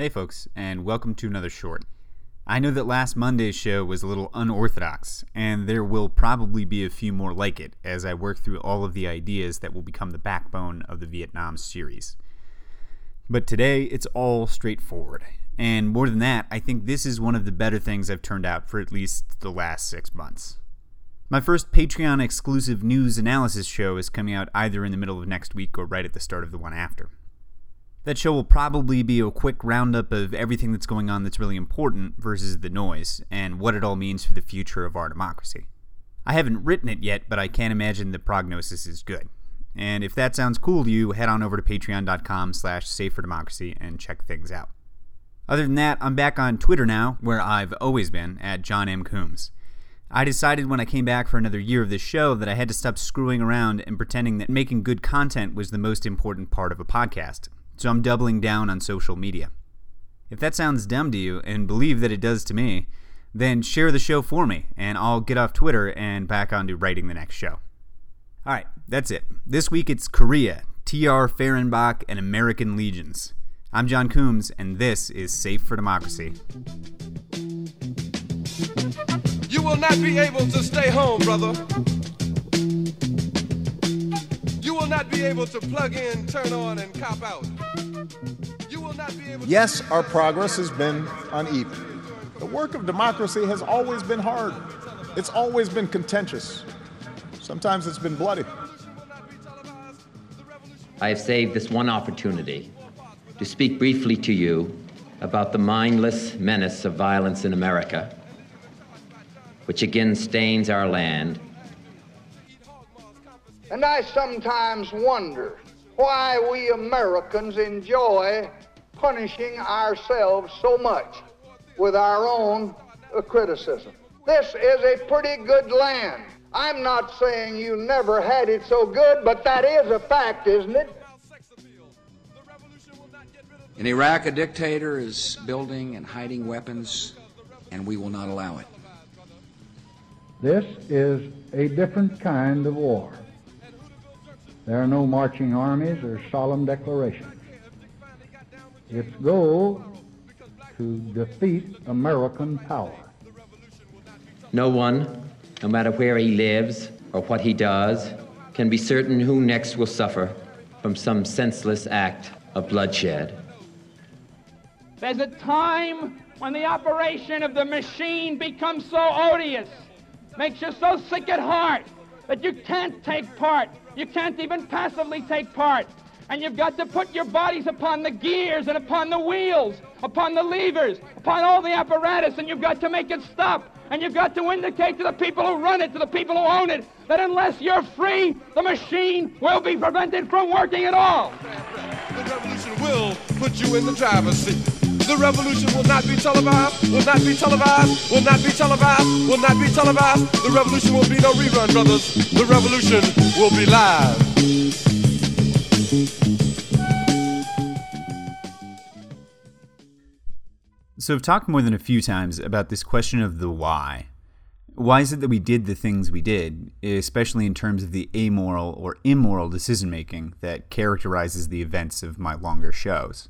Hey, folks, and welcome to another short. I know that last Monday's show was a little unorthodox, and there will probably be a few more like it as I work through all of the ideas that will become the backbone of the Vietnam series. But today, it's all straightforward. And more than that, I think this is one of the better things I've turned out for at least the last six months. My first Patreon exclusive news analysis show is coming out either in the middle of next week or right at the start of the one after. That show will probably be a quick roundup of everything that's going on that's really important versus the noise, and what it all means for the future of our democracy. I haven't written it yet, but I can't imagine the prognosis is good. And if that sounds cool to you, head on over to patreon.com slash safefordemocracy and check things out. Other than that, I'm back on Twitter now, where I've always been, at John M. Coombs. I decided when I came back for another year of this show that I had to stop screwing around and pretending that making good content was the most important part of a podcast, so I'm doubling down on social media. If that sounds dumb to you, and believe that it does to me, then share the show for me, and I'll get off Twitter and back onto writing the next show. Alright, that's it. This week it's Korea, T.R. Fehrenbach, and American Legions. I'm John Coombs, and this is Safe for Democracy. You will not be able to stay home, brother. You will not be able to plug in, turn on, and cop out. You will not be able to Yes, our progress has been uneven. The work of democracy has always been hard. It's always been contentious. Sometimes it's been bloody. I have saved this one opportunity to speak briefly to you about the mindless menace of violence in America, which again stains our land And I sometimes wonder why we Americans enjoy punishing ourselves so much with our own uh, criticism. This is a pretty good land. I'm not saying you never had it so good, but that is a fact, isn't it? In Iraq, a dictator is building and hiding weapons, and we will not allow it. This is a different kind of war. There are no marching armies or solemn declarations. Its goal to defeat American power. No one, no matter where he lives or what he does, can be certain who next will suffer from some senseless act of bloodshed. There's a time when the operation of the machine becomes so odious, makes you so sick at heart that you can't take part. You can't even passively take part. And you've got to put your bodies upon the gears and upon the wheels, upon the levers, upon all the apparatus, and you've got to make it stop. And you've got to indicate to the people who run it, to the people who own it, that unless you're free, the machine will be prevented from working at all. Revolution will put you in the driver's seat. The revolution will not be televised, will not be televised, will not be televised, will not be televised. The revolution will be no rerun, brothers. The revolution will be live. So, I've talked more than a few times about this question of the why. Why is it that we did the things we did, especially in terms of the amoral or immoral decision making that characterizes the events of my longer shows?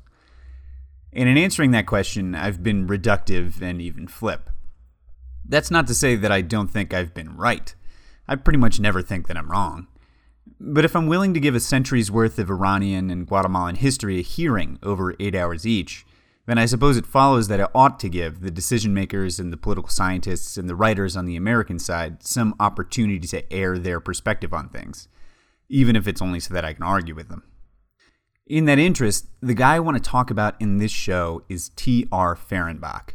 And in answering that question, I've been reductive and even flip. That's not to say that I don't think I've been right. I pretty much never think that I'm wrong. But if I'm willing to give a century's worth of Iranian and Guatemalan history a hearing over eight hours each, then I suppose it follows that I ought to give the decision makers and the political scientists and the writers on the American side some opportunity to air their perspective on things, even if it's only so that I can argue with them. In that interest, the guy I want to talk about in this show is T.R. Fehrenbach.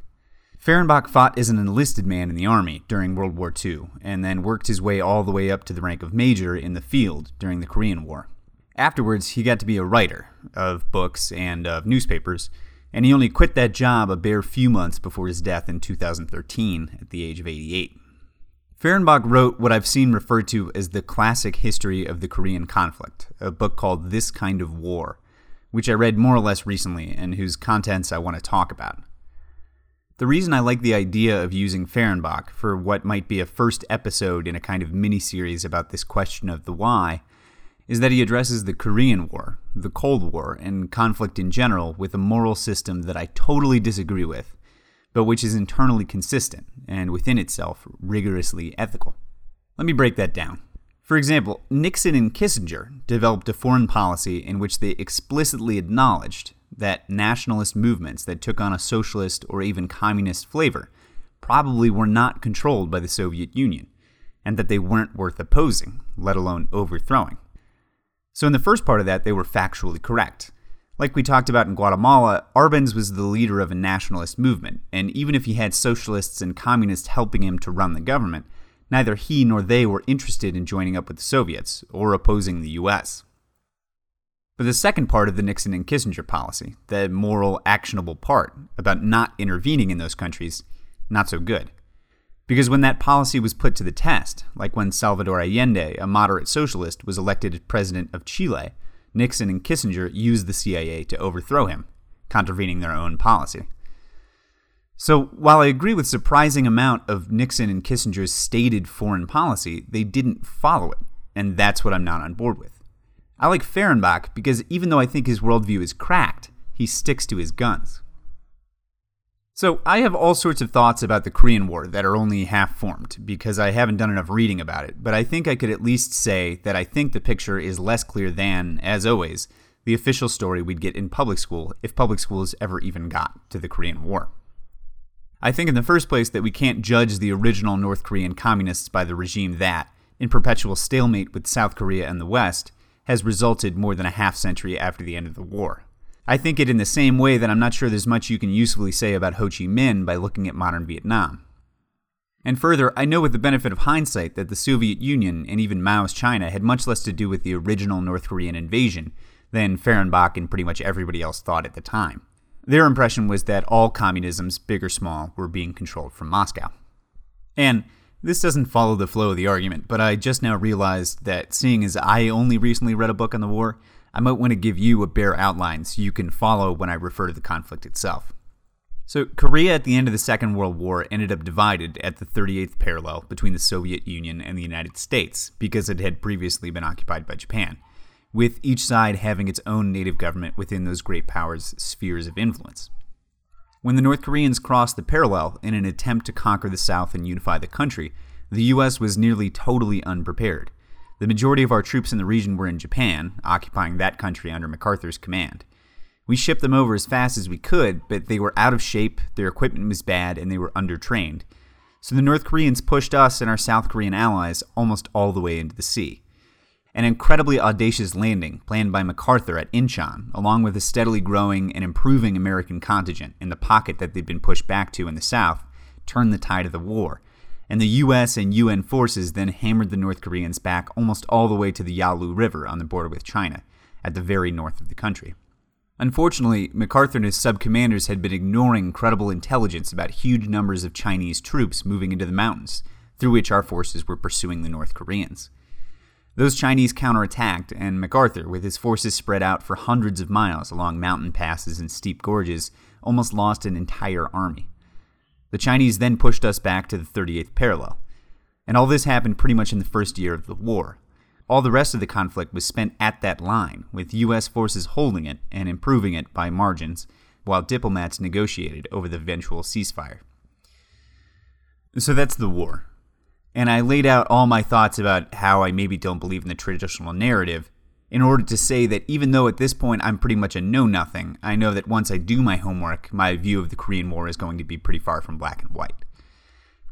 Fehrenbach fought as an enlisted man in the Army during World War II, and then worked his way all the way up to the rank of major in the field during the Korean War. Afterwards, he got to be a writer of books and of newspapers, and he only quit that job a bare few months before his death in 2013 at the age of 88. Fehrenbach wrote what I've seen referred to as the classic history of the Korean conflict, a book called This Kind of War, which I read more or less recently and whose contents I want to talk about. The reason I like the idea of using Fehrenbach for what might be a first episode in a kind of mini series about this question of the why is that he addresses the Korean War, the Cold War, and conflict in general with a moral system that I totally disagree with, but which is internally consistent and within itself rigorously ethical. Let me break that down. For example, Nixon and Kissinger developed a foreign policy in which they explicitly acknowledged that nationalist movements that took on a socialist or even communist flavor probably were not controlled by the Soviet Union, and that they weren't worth opposing, let alone overthrowing. So, in the first part of that, they were factually correct. Like we talked about in Guatemala, Arbenz was the leader of a nationalist movement, and even if he had socialists and communists helping him to run the government, neither he nor they were interested in joining up with the Soviets or opposing the US. But the second part of the Nixon and Kissinger policy, the moral, actionable part about not intervening in those countries, not so good. Because when that policy was put to the test, like when Salvador Allende, a moderate socialist, was elected president of Chile, Nixon and Kissinger used the CIA to overthrow him, contravening their own policy. So, while I agree with surprising amount of Nixon and Kissinger's stated foreign policy, they didn't follow it, and that's what I'm not on board with. I like Fehrenbach because even though I think his worldview is cracked, he sticks to his guns. So, I have all sorts of thoughts about the Korean War that are only half formed because I haven't done enough reading about it, but I think I could at least say that I think the picture is less clear than, as always, the official story we'd get in public school if public schools ever even got to the Korean War. I think, in the first place, that we can't judge the original North Korean communists by the regime that, in perpetual stalemate with South Korea and the West, has resulted more than a half century after the end of the war. I think it in the same way that I'm not sure there's much you can usefully say about Ho Chi Minh by looking at modern Vietnam. And further, I know with the benefit of hindsight that the Soviet Union and even Mao's China had much less to do with the original North Korean invasion than Fehrenbach and pretty much everybody else thought at the time. Their impression was that all communisms, big or small, were being controlled from Moscow. And this doesn't follow the flow of the argument, but I just now realized that seeing as I only recently read a book on the war, I might want to give you a bare outline so you can follow when I refer to the conflict itself. So, Korea at the end of the Second World War ended up divided at the 38th parallel between the Soviet Union and the United States because it had previously been occupied by Japan with each side having its own native government within those great powers' spheres of influence. When the North Koreans crossed the parallel in an attempt to conquer the South and unify the country, the U.S. was nearly totally unprepared. The majority of our troops in the region were in Japan, occupying that country under MacArthur's command. We shipped them over as fast as we could, but they were out of shape, their equipment was bad, and they were undertrained. So the North Koreans pushed us and our South Korean allies almost all the way into the sea. An incredibly audacious landing planned by MacArthur at Incheon, along with a steadily growing and improving American contingent in the pocket that they'd been pushed back to in the South, turned the tide of the war. And the US and UN forces then hammered the North Koreans back almost all the way to the Yalu River on the border with China, at the very north of the country. Unfortunately, MacArthur and his sub commanders had been ignoring credible intelligence about huge numbers of Chinese troops moving into the mountains, through which our forces were pursuing the North Koreans. Those Chinese counterattacked, and MacArthur, with his forces spread out for hundreds of miles along mountain passes and steep gorges, almost lost an entire army. The Chinese then pushed us back to the 38th parallel. And all this happened pretty much in the first year of the war. All the rest of the conflict was spent at that line, with U.S. forces holding it and improving it by margins, while diplomats negotiated over the eventual ceasefire. So that's the war and I laid out all my thoughts about how I maybe don't believe in the traditional narrative in order to say that even though at this point I'm pretty much a know nothing, I know that once I do my homework, my view of the Korean War is going to be pretty far from black and white.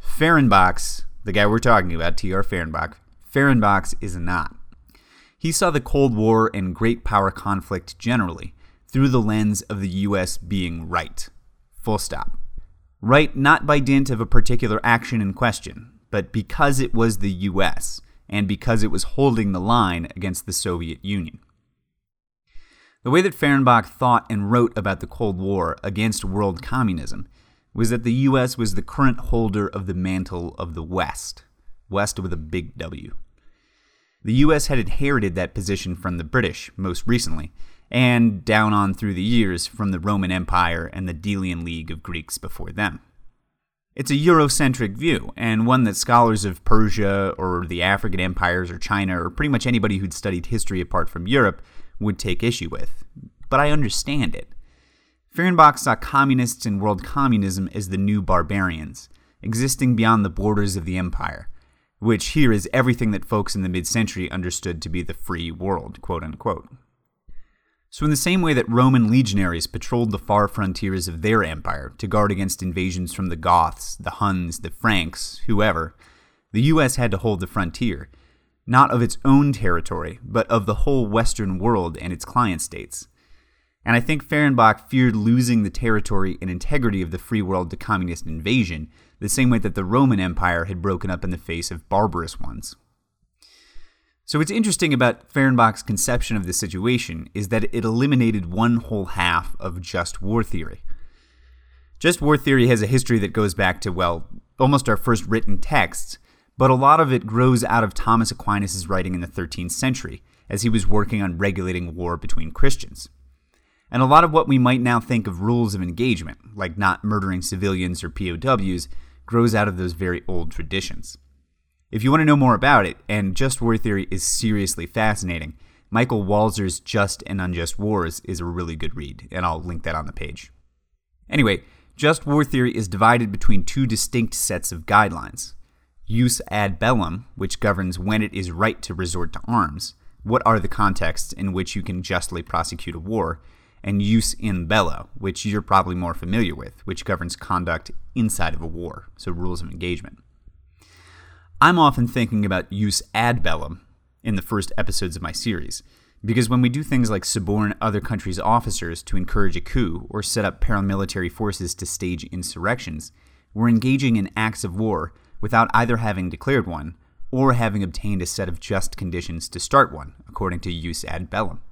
Fehrenbach, the guy we're talking about, T.R. Fehrenbach, Fehrenbach is not. He saw the Cold War and great power conflict generally through the lens of the US being right. Full stop. Right not by dint of a particular action in question, but because it was the US and because it was holding the line against the Soviet Union. The way that Fehrenbach thought and wrote about the Cold War against world communism was that the US was the current holder of the mantle of the West, West with a big W. The US had inherited that position from the British most recently, and down on through the years from the Roman Empire and the Delian League of Greeks before them. It's a Eurocentric view, and one that scholars of Persia or the African empires or China or pretty much anybody who'd studied history apart from Europe would take issue with. But I understand it. Fehrenbach saw communists and world communism as the new barbarians, existing beyond the borders of the empire, which here is everything that folks in the mid century understood to be the free world, quote unquote. So, in the same way that Roman legionaries patrolled the far frontiers of their empire to guard against invasions from the Goths, the Huns, the Franks, whoever, the US had to hold the frontier, not of its own territory, but of the whole Western world and its client states. And I think Fehrenbach feared losing the territory and integrity of the free world to communist invasion, the same way that the Roman Empire had broken up in the face of barbarous ones. So, what's interesting about Fehrenbach's conception of the situation is that it eliminated one whole half of just war theory. Just war theory has a history that goes back to, well, almost our first written texts, but a lot of it grows out of Thomas Aquinas' writing in the 13th century, as he was working on regulating war between Christians. And a lot of what we might now think of rules of engagement, like not murdering civilians or POWs, grows out of those very old traditions. If you want to know more about it, and Just War Theory is seriously fascinating, Michael Walzer's Just and Unjust Wars is a really good read, and I'll link that on the page. Anyway, Just War Theory is divided between two distinct sets of guidelines Jus ad bellum, which governs when it is right to resort to arms, what are the contexts in which you can justly prosecute a war, and Jus in bello, which you're probably more familiar with, which governs conduct inside of a war, so rules of engagement. I'm often thinking about Jus ad bellum in the first episodes of my series, because when we do things like suborn other countries' officers to encourage a coup or set up paramilitary forces to stage insurrections, we're engaging in acts of war without either having declared one or having obtained a set of just conditions to start one, according to Jus ad bellum.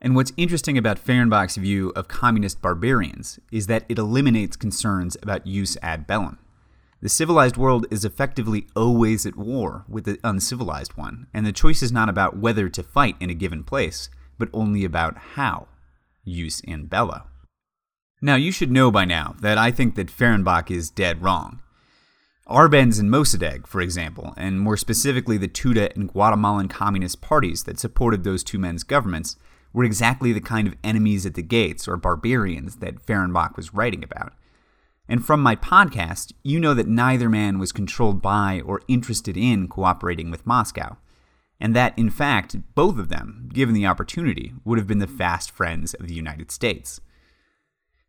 And what's interesting about Fehrenbach's view of communist barbarians is that it eliminates concerns about Jus ad bellum. The civilized world is effectively always at war with the uncivilized one, and the choice is not about whether to fight in a given place, but only about how. Jus in bello. Now, you should know by now that I think that Fehrenbach is dead wrong. Arbenz and Mossadegh, for example, and more specifically the Tudeh and Guatemalan Communist parties that supported those two men's governments, were exactly the kind of enemies at the gates or barbarians that Fehrenbach was writing about. And from my podcast, you know that neither man was controlled by or interested in cooperating with Moscow, and that, in fact, both of them, given the opportunity, would have been the fast friends of the United States.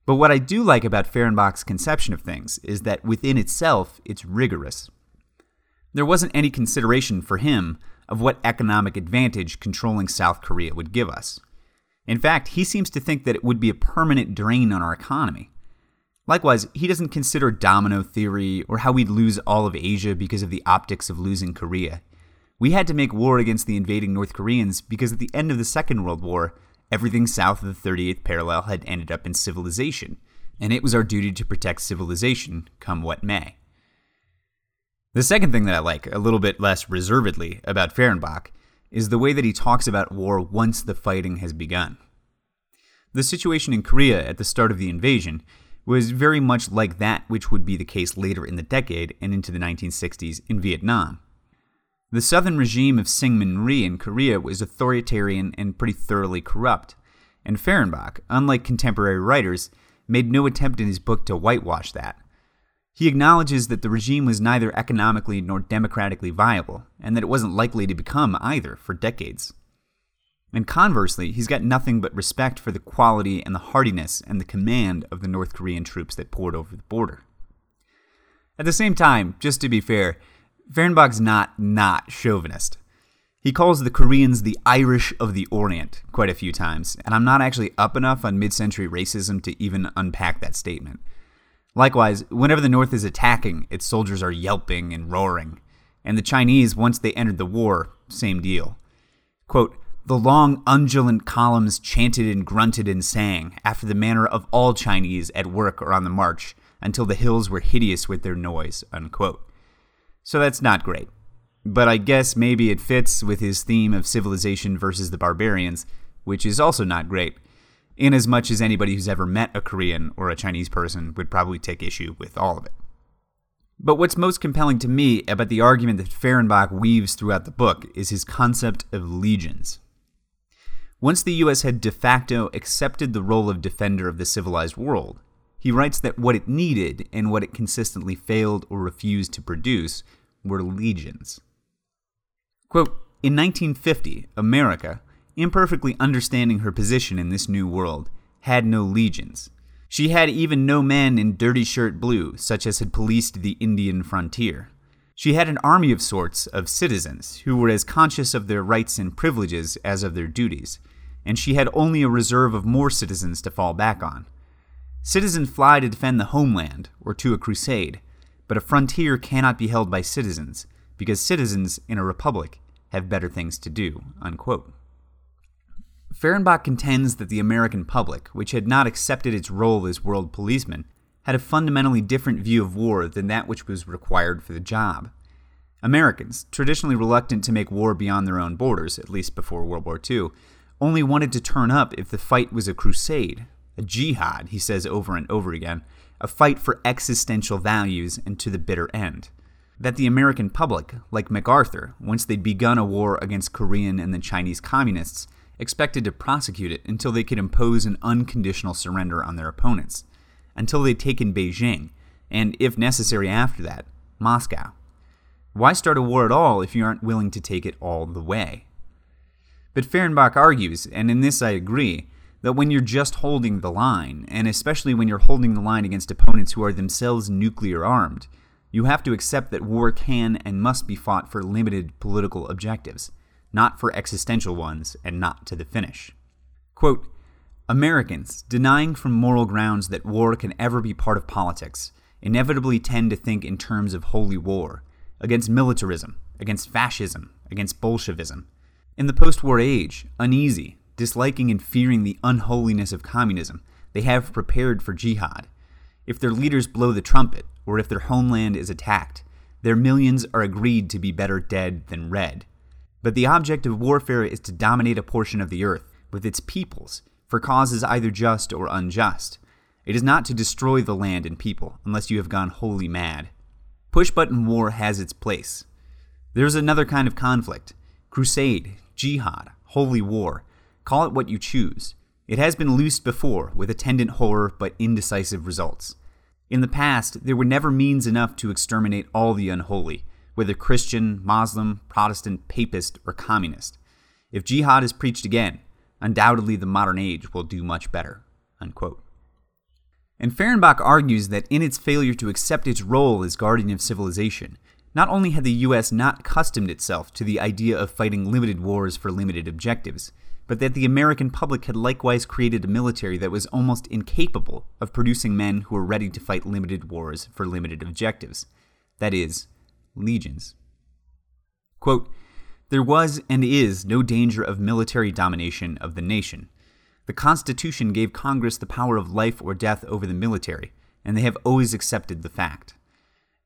But what I do like about Fehrenbach's conception of things is that within itself, it's rigorous. There wasn't any consideration for him of what economic advantage controlling South Korea would give us. In fact, he seems to think that it would be a permanent drain on our economy. Likewise, he doesn't consider domino theory or how we'd lose all of Asia because of the optics of losing Korea. We had to make war against the invading North Koreans because at the end of the Second World War, everything south of the 38th parallel had ended up in civilization, and it was our duty to protect civilization, come what may. The second thing that I like, a little bit less reservedly, about Fehrenbach is the way that he talks about war once the fighting has begun. The situation in Korea at the start of the invasion was very much like that which would be the case later in the decade and into the 1960s in Vietnam. The southern regime of Syngman Rhee in Korea was authoritarian and pretty thoroughly corrupt, and Fehrenbach, unlike contemporary writers, made no attempt in his book to whitewash that. He acknowledges that the regime was neither economically nor democratically viable, and that it wasn't likely to become either for decades. And conversely, he's got nothing but respect for the quality and the hardiness and the command of the North Korean troops that poured over the border. At the same time, just to be fair, Fehrenbach's not not chauvinist. He calls the Koreans the Irish of the Orient quite a few times, and I'm not actually up enough on mid century racism to even unpack that statement. Likewise, whenever the North is attacking, its soldiers are yelping and roaring. And the Chinese, once they entered the war, same deal. Quote, the long, undulant columns chanted and grunted and sang, after the manner of all Chinese at work or on the march, until the hills were hideous with their noise. Unquote. So that's not great. But I guess maybe it fits with his theme of civilization versus the barbarians, which is also not great, inasmuch as anybody who's ever met a Korean or a Chinese person would probably take issue with all of it. But what's most compelling to me about the argument that Fehrenbach weaves throughout the book is his concept of legions. Once the US had de facto accepted the role of defender of the civilized world, he writes that what it needed and what it consistently failed or refused to produce were legions. Quote, in 1950, America, imperfectly understanding her position in this new world, had no legions. She had even no men in dirty shirt blue, such as had policed the Indian frontier. She had an army of sorts of citizens who were as conscious of their rights and privileges as of their duties, and she had only a reserve of more citizens to fall back on. Citizens fly to defend the homeland or to a crusade, but a frontier cannot be held by citizens, because citizens in a republic have better things to do. Unquote. Fehrenbach contends that the American public, which had not accepted its role as world policeman, had a fundamentally different view of war than that which was required for the job. Americans, traditionally reluctant to make war beyond their own borders, at least before World War II, only wanted to turn up if the fight was a crusade, a jihad, he says over and over again, a fight for existential values and to the bitter end. That the American public, like MacArthur, once they'd begun a war against Korean and the Chinese communists, expected to prosecute it until they could impose an unconditional surrender on their opponents, until they'd taken Beijing, and, if necessary after that, Moscow. Why start a war at all if you aren't willing to take it all the way? But Fehrenbach argues, and in this I agree, that when you're just holding the line, and especially when you're holding the line against opponents who are themselves nuclear armed, you have to accept that war can and must be fought for limited political objectives, not for existential ones, and not to the finish. Quote, Americans, denying from moral grounds that war can ever be part of politics, inevitably tend to think in terms of holy war, against militarism, against fascism, against Bolshevism, in the post war age, uneasy, disliking and fearing the unholiness of communism, they have prepared for jihad. If their leaders blow the trumpet, or if their homeland is attacked, their millions are agreed to be better dead than red. But the object of warfare is to dominate a portion of the earth, with its peoples, for causes either just or unjust. It is not to destroy the land and people, unless you have gone wholly mad. Push button war has its place. There is another kind of conflict crusade, jihad, holy war, call it what you choose. It has been loosed before, with attendant horror but indecisive results. In the past, there were never means enough to exterminate all the unholy, whether Christian, Moslem, Protestant, Papist, or Communist. If jihad is preached again, undoubtedly the modern age will do much better. Unquote. And Fehrenbach argues that in its failure to accept its role as guardian of civilization, not only had the US not accustomed itself to the idea of fighting limited wars for limited objectives, but that the American public had likewise created a military that was almost incapable of producing men who were ready to fight limited wars for limited objectives. That is, legions. Quote, there was and is no danger of military domination of the nation. The Constitution gave Congress the power of life or death over the military, and they have always accepted the fact.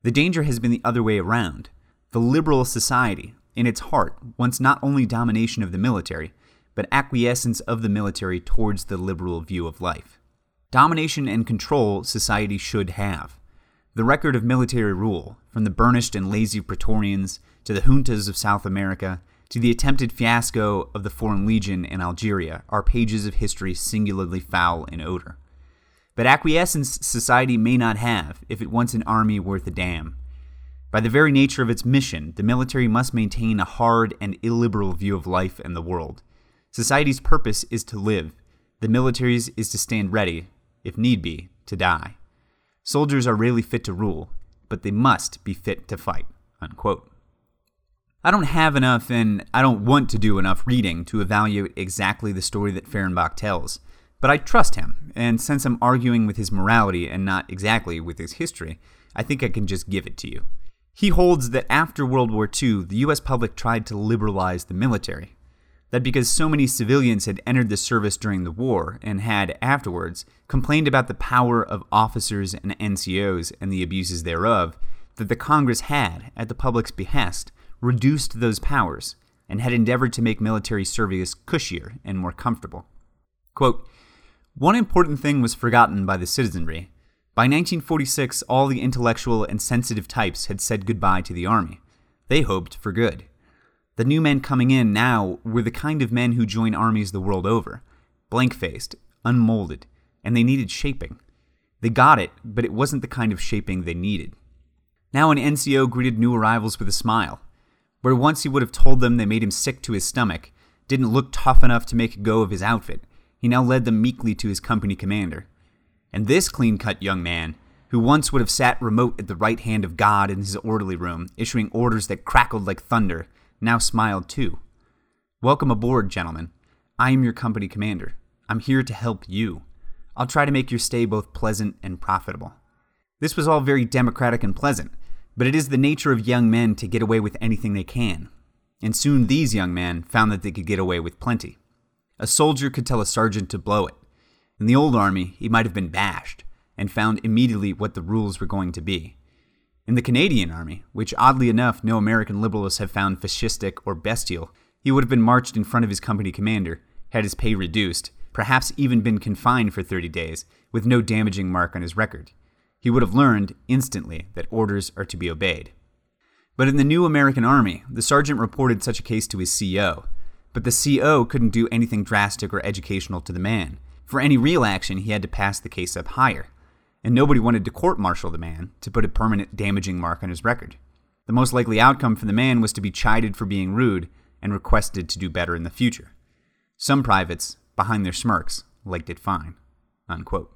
The danger has been the other way around. The liberal society, in its heart, wants not only domination of the military, but acquiescence of the military towards the liberal view of life. Domination and control society should have. The record of military rule, from the burnished and lazy Praetorians to the juntas of South America to the attempted fiasco of the Foreign Legion in Algeria, are pages of history singularly foul in odor. But acquiescence society may not have if it wants an army worth a damn. By the very nature of its mission, the military must maintain a hard and illiberal view of life and the world. Society's purpose is to live, the military's is to stand ready, if need be, to die. Soldiers are rarely fit to rule, but they must be fit to fight. Unquote. I don't have enough and I don't want to do enough reading to evaluate exactly the story that Fehrenbach tells. But I trust him, and since I'm arguing with his morality and not exactly with his history, I think I can just give it to you. He holds that after World War II, the US public tried to liberalize the military. That because so many civilians had entered the service during the war and had, afterwards, complained about the power of officers and NCOs and the abuses thereof, that the Congress had, at the public's behest, reduced those powers and had endeavored to make military service cushier and more comfortable. Quote, one important thing was forgotten by the citizenry. By 1946, all the intellectual and sensitive types had said goodbye to the Army. They hoped for good. The new men coming in now were the kind of men who join armies the world over blank faced, unmolded, and they needed shaping. They got it, but it wasn't the kind of shaping they needed. Now an NCO greeted new arrivals with a smile. Where once he would have told them they made him sick to his stomach, didn't look tough enough to make a go of his outfit, he now led them meekly to his company commander. And this clean cut young man, who once would have sat remote at the right hand of God in his orderly room, issuing orders that crackled like thunder, now smiled too. Welcome aboard, gentlemen. I am your company commander. I'm here to help you. I'll try to make your stay both pleasant and profitable. This was all very democratic and pleasant, but it is the nature of young men to get away with anything they can. And soon these young men found that they could get away with plenty. A soldier could tell a sergeant to blow it. In the old army, he might have been bashed and found immediately what the rules were going to be. In the Canadian Army, which oddly enough no American liberals have found fascistic or bestial, he would have been marched in front of his company commander, had his pay reduced, perhaps even been confined for 30 days, with no damaging mark on his record. He would have learned instantly that orders are to be obeyed. But in the new American Army, the sergeant reported such a case to his CO, but the CO couldn't do anything drastic or educational to the man. For any real action, he had to pass the case up higher. And nobody wanted to court martial the man to put a permanent damaging mark on his record. The most likely outcome for the man was to be chided for being rude and requested to do better in the future. Some privates, behind their smirks, liked it fine. Unquote.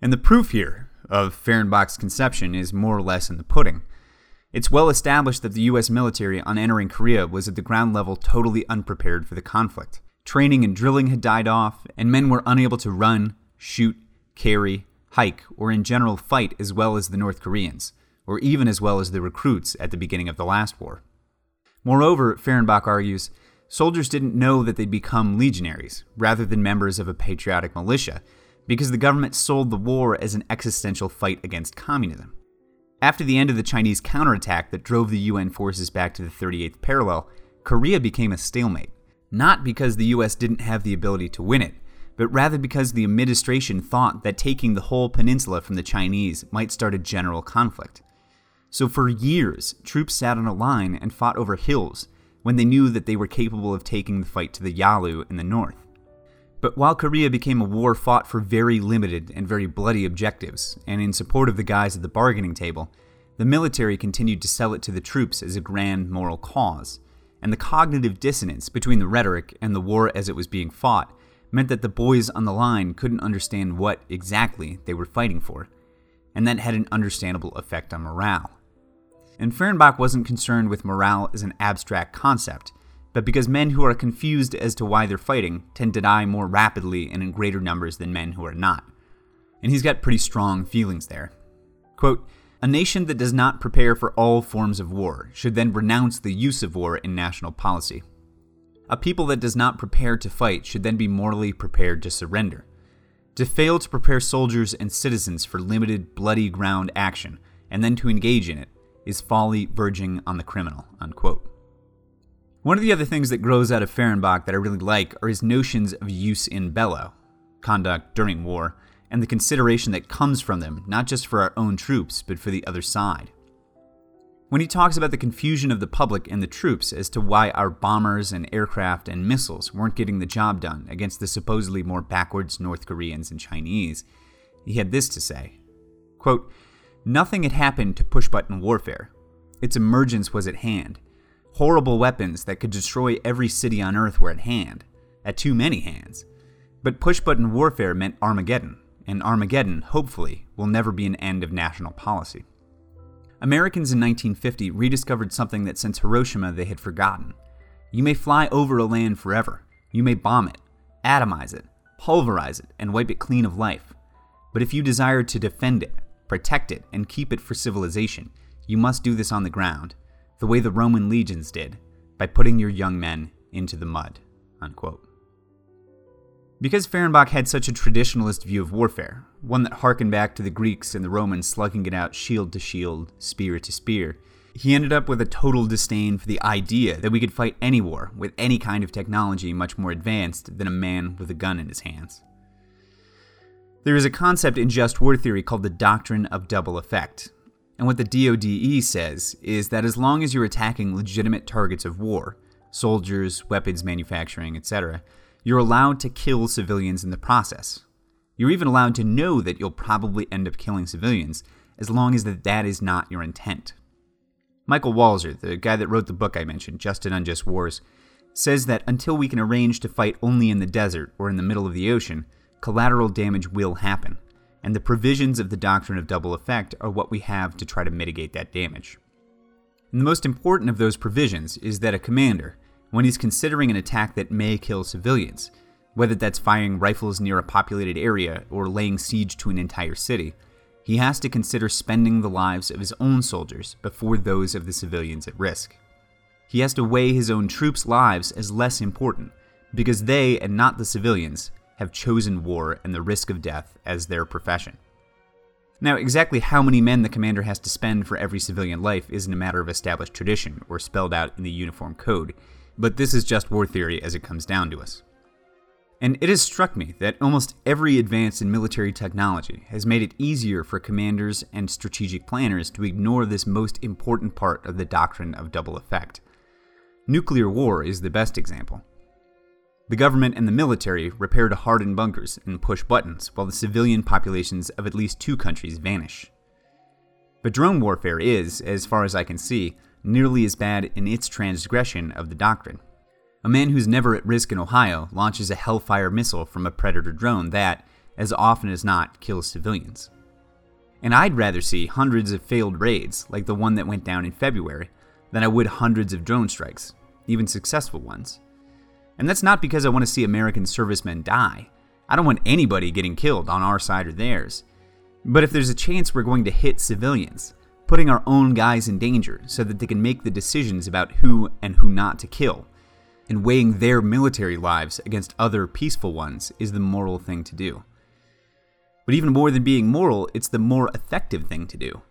And the proof here of Fehrenbach's conception is more or less in the pudding. It's well established that the U.S. military on entering Korea was at the ground level totally unprepared for the conflict. Training and drilling had died off, and men were unable to run, shoot, carry, hike, or in general fight as well as the North Koreans, or even as well as the recruits at the beginning of the last war. Moreover, Fehrenbach argues, soldiers didn't know that they'd become legionaries, rather than members of a patriotic militia, because the government sold the war as an existential fight against communism. After the end of the Chinese counterattack that drove the UN forces back to the 38th parallel, Korea became a stalemate, not because the US didn't have the ability to win it, but rather because the administration thought that taking the whole peninsula from the Chinese might start a general conflict. So for years, troops sat on a line and fought over hills when they knew that they were capable of taking the fight to the Yalu in the north. But while Korea became a war fought for very limited and very bloody objectives, and in support of the guys at the bargaining table, the military continued to sell it to the troops as a grand moral cause. And the cognitive dissonance between the rhetoric and the war as it was being fought meant that the boys on the line couldn't understand what exactly they were fighting for, and that had an understandable effect on morale. And Fehrenbach wasn't concerned with morale as an abstract concept, but because men who are confused as to why they're fighting tend to die more rapidly and in greater numbers than men who are not. And he's got pretty strong feelings there. Quote, a nation that does not prepare for all forms of war should then renounce the use of war in national policy. A people that does not prepare to fight should then be morally prepared to surrender. To fail to prepare soldiers and citizens for limited, bloody ground action, and then to engage in it, is folly verging on the criminal. Unquote. One of the other things that grows out of Fehrenbach that I really like are his notions of jus in bello, conduct during war, and the consideration that comes from them, not just for our own troops, but for the other side. When he talks about the confusion of the public and the troops as to why our bombers and aircraft and missiles weren't getting the job done against the supposedly more backwards North Koreans and Chinese, he had this to say quote, Nothing had happened to push button warfare. Its emergence was at hand. Horrible weapons that could destroy every city on Earth were at hand, at too many hands. But push button warfare meant Armageddon, and Armageddon, hopefully, will never be an end of national policy. Americans in 1950 rediscovered something that since Hiroshima they had forgotten. You may fly over a land forever. You may bomb it, atomize it, pulverize it, and wipe it clean of life. But if you desire to defend it, protect it, and keep it for civilization, you must do this on the ground, the way the Roman legions did, by putting your young men into the mud. Unquote. Because Fehrenbach had such a traditionalist view of warfare, one that harkened back to the Greeks and the Romans slugging it out shield to shield, spear to spear, he ended up with a total disdain for the idea that we could fight any war with any kind of technology much more advanced than a man with a gun in his hands. There is a concept in just war theory called the doctrine of double effect. And what the DoDE says is that as long as you're attacking legitimate targets of war, soldiers, weapons manufacturing, etc., you're allowed to kill civilians in the process. You're even allowed to know that you'll probably end up killing civilians as long as that, that is not your intent. Michael Walzer, the guy that wrote the book I mentioned, Just and Unjust Wars, says that until we can arrange to fight only in the desert or in the middle of the ocean, collateral damage will happen, and the provisions of the doctrine of double effect are what we have to try to mitigate that damage. And the most important of those provisions is that a commander, when he's considering an attack that may kill civilians, whether that's firing rifles near a populated area or laying siege to an entire city, he has to consider spending the lives of his own soldiers before those of the civilians at risk. He has to weigh his own troops' lives as less important, because they, and not the civilians, have chosen war and the risk of death as their profession. Now, exactly how many men the commander has to spend for every civilian life isn't a matter of established tradition or spelled out in the Uniform Code, but this is just war theory as it comes down to us. And it has struck me that almost every advance in military technology has made it easier for commanders and strategic planners to ignore this most important part of the doctrine of double effect. Nuclear war is the best example. The government and the military repair to harden bunkers and push buttons, while the civilian populations of at least two countries vanish. But drone warfare is, as far as I can see, nearly as bad in its transgression of the doctrine. A man who's never at risk in Ohio launches a Hellfire missile from a Predator drone that, as often as not, kills civilians. And I'd rather see hundreds of failed raids, like the one that went down in February, than I would hundreds of drone strikes, even successful ones. And that's not because I want to see American servicemen die. I don't want anybody getting killed on our side or theirs. But if there's a chance we're going to hit civilians, putting our own guys in danger so that they can make the decisions about who and who not to kill, and weighing their military lives against other peaceful ones is the moral thing to do. But even more than being moral, it's the more effective thing to do.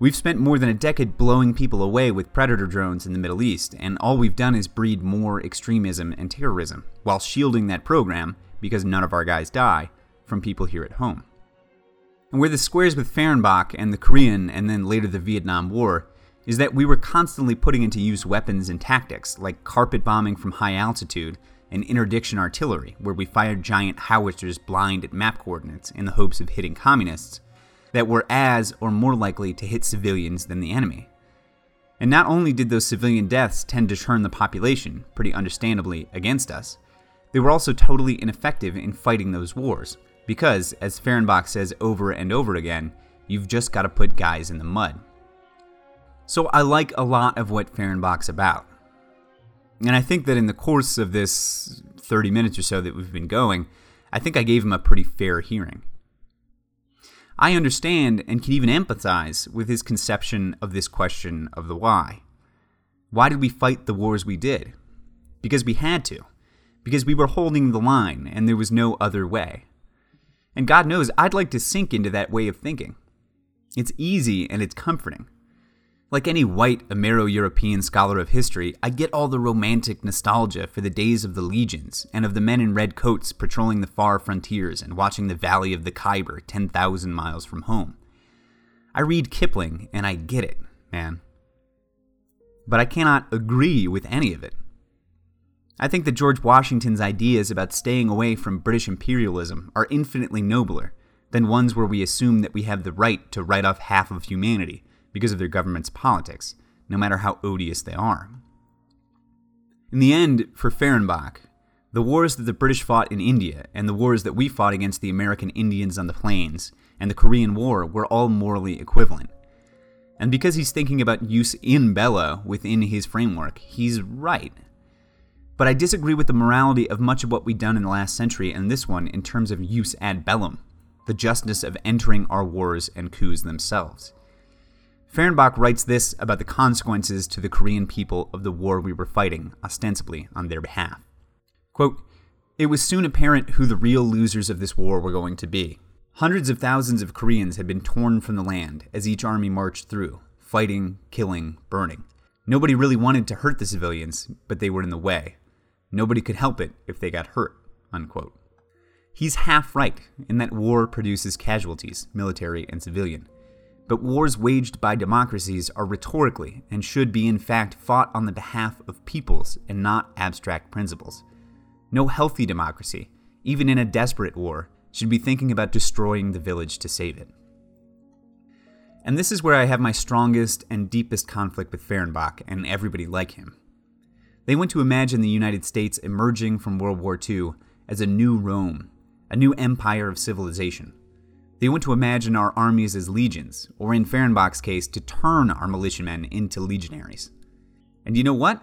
We've spent more than a decade blowing people away with predator drones in the Middle East, and all we've done is breed more extremism and terrorism, while shielding that program, because none of our guys die, from people here at home. And where this squares with Fehrenbach and the Korean and then later the Vietnam War is that we were constantly putting into use weapons and tactics like carpet bombing from high altitude and interdiction artillery, where we fired giant howitzers blind at map coordinates in the hopes of hitting communists, that were as or more likely to hit civilians than the enemy. And not only did those civilian deaths tend to turn the population, pretty understandably, against us, they were also totally ineffective in fighting those wars, because, as Fehrenbach says over and over again, you've just got to put guys in the mud. So I like a lot of what Fehrenbach's about. And I think that in the course of this 30 minutes or so that we've been going, I think I gave him a pretty fair hearing. I understand and can even empathize with his conception of this question of the why. Why did we fight the wars we did? Because we had to. Because we were holding the line and there was no other way. And God knows I'd like to sink into that way of thinking. It's easy and it's comforting. Like any white Amero European scholar of history, I get all the romantic nostalgia for the days of the legions and of the men in red coats patrolling the far frontiers and watching the valley of the Khyber 10,000 miles from home. I read Kipling and I get it, man. But I cannot agree with any of it. I think that George Washington's ideas about staying away from British imperialism are infinitely nobler than ones where we assume that we have the right to write off half of humanity because of their government's politics, no matter how odious they are. In the end, for Fehrenbach, the wars that the British fought in India and the wars that we fought against the American Indians on the plains and the Korean War were all morally equivalent. And because he's thinking about jus in bello within his framework, he's right. But I disagree with the morality of much of what we've done in the last century and this one in terms of jus ad bellum, the justness of entering our wars and coups themselves. Fehrenbach writes this about the consequences to the Korean people of the war we were fighting, ostensibly on their behalf. Quote, it was soon apparent who the real losers of this war were going to be. Hundreds of thousands of Koreans had been torn from the land as each army marched through, fighting, killing, burning. Nobody really wanted to hurt the civilians, but they were in the way. Nobody could help it if they got hurt. Unquote. He's half right in that war produces casualties, military and civilian. But wars waged by democracies are rhetorically and should be, in fact, fought on the behalf of peoples and not abstract principles. No healthy democracy, even in a desperate war, should be thinking about destroying the village to save it. And this is where I have my strongest and deepest conflict with Fehrenbach and everybody like him. They want to imagine the United States emerging from World War II as a new Rome, a new empire of civilization. They want to imagine our armies as legions, or in Fehrenbach's case, to turn our militiamen into legionaries. And you know what?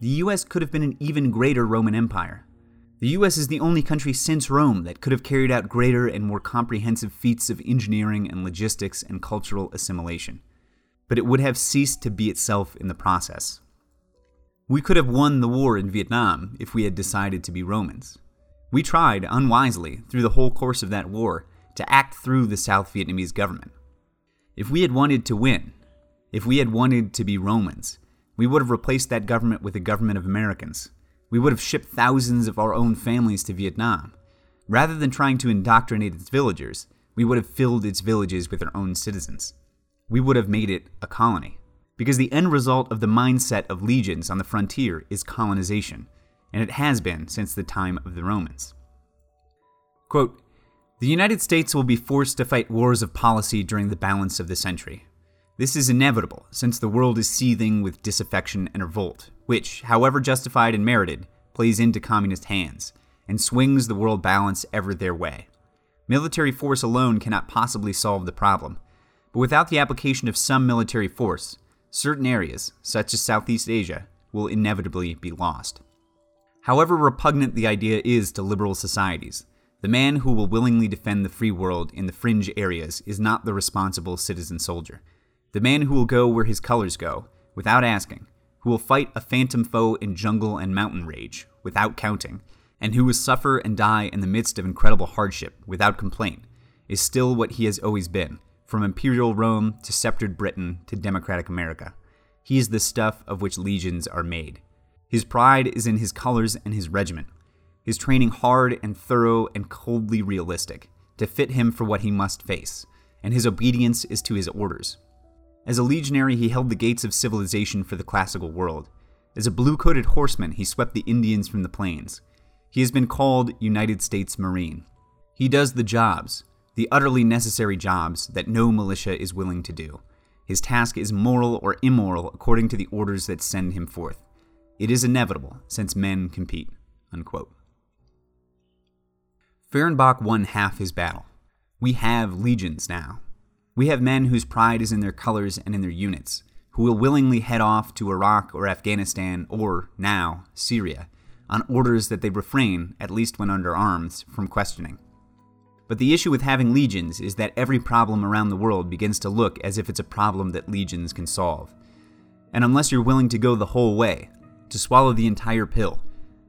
The US could have been an even greater Roman Empire. The US is the only country since Rome that could have carried out greater and more comprehensive feats of engineering and logistics and cultural assimilation. But it would have ceased to be itself in the process. We could have won the war in Vietnam if we had decided to be Romans. We tried, unwisely, through the whole course of that war, to act through the South Vietnamese government. If we had wanted to win, if we had wanted to be Romans, we would have replaced that government with a government of Americans. We would have shipped thousands of our own families to Vietnam. Rather than trying to indoctrinate its villagers, we would have filled its villages with our own citizens. We would have made it a colony. Because the end result of the mindset of legions on the frontier is colonization and it has been since the time of the Romans. Quote, the United States will be forced to fight wars of policy during the balance of the century. This is inevitable, since the world is seething with disaffection and revolt, which, however justified and merited, plays into communist hands and swings the world balance ever their way. Military force alone cannot possibly solve the problem, but without the application of some military force, certain areas, such as Southeast Asia, will inevitably be lost. However repugnant the idea is to liberal societies, the man who will willingly defend the free world in the fringe areas is not the responsible citizen soldier. The man who will go where his colors go, without asking, who will fight a phantom foe in jungle and mountain rage, without counting, and who will suffer and die in the midst of incredible hardship, without complaint, is still what he has always been, from imperial Rome to sceptered Britain to democratic America. He is the stuff of which legions are made. His pride is in his colors and his regiment, his training hard and thorough and coldly realistic, to fit him for what he must face, and his obedience is to his orders. As a legionary, he held the gates of civilization for the classical world. As a blue coated horseman, he swept the Indians from the plains. He has been called United States Marine. He does the jobs, the utterly necessary jobs that no militia is willing to do. His task is moral or immoral according to the orders that send him forth. It is inevitable, since men compete. Unquote. Fehrenbach won half his battle. We have legions now. We have men whose pride is in their colors and in their units, who will willingly head off to Iraq or Afghanistan or, now, Syria, on orders that they refrain, at least when under arms, from questioning. But the issue with having legions is that every problem around the world begins to look as if it's a problem that legions can solve. And unless you're willing to go the whole way, to swallow the entire pill,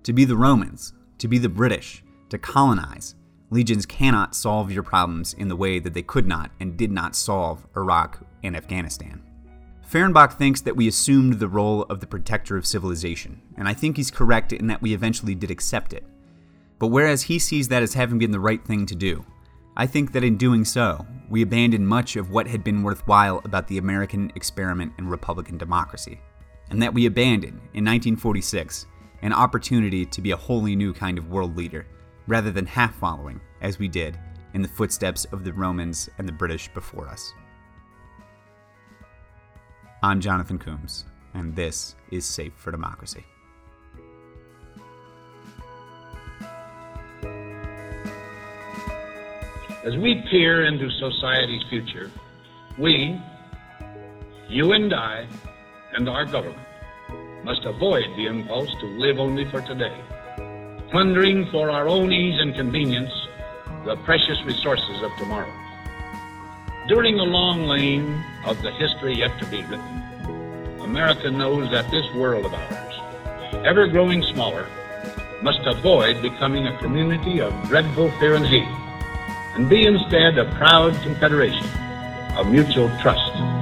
to be the Romans, to be the British, to colonize. Legions cannot solve your problems in the way that they could not and did not solve Iraq and Afghanistan. Fehrenbach thinks that we assumed the role of the protector of civilization, and I think he's correct in that we eventually did accept it. But whereas he sees that as having been the right thing to do, I think that in doing so, we abandoned much of what had been worthwhile about the American experiment in Republican democracy and that we abandoned, in 1946, an opportunity to be a wholly new kind of world leader, rather than half following, as we did, in the footsteps of the Romans and the British before us. I'm Jonathan Coombs, and this is Safe for Democracy. As we peer into society's future, we, you and I, and our government must avoid the impulse to live only for today, plundering for our own ease and convenience the precious resources of tomorrow. During the long lane of the history yet to be written, America knows that this world of ours, ever growing smaller, must avoid becoming a community of dreadful fear and hate, and be instead a proud confederation of mutual trust.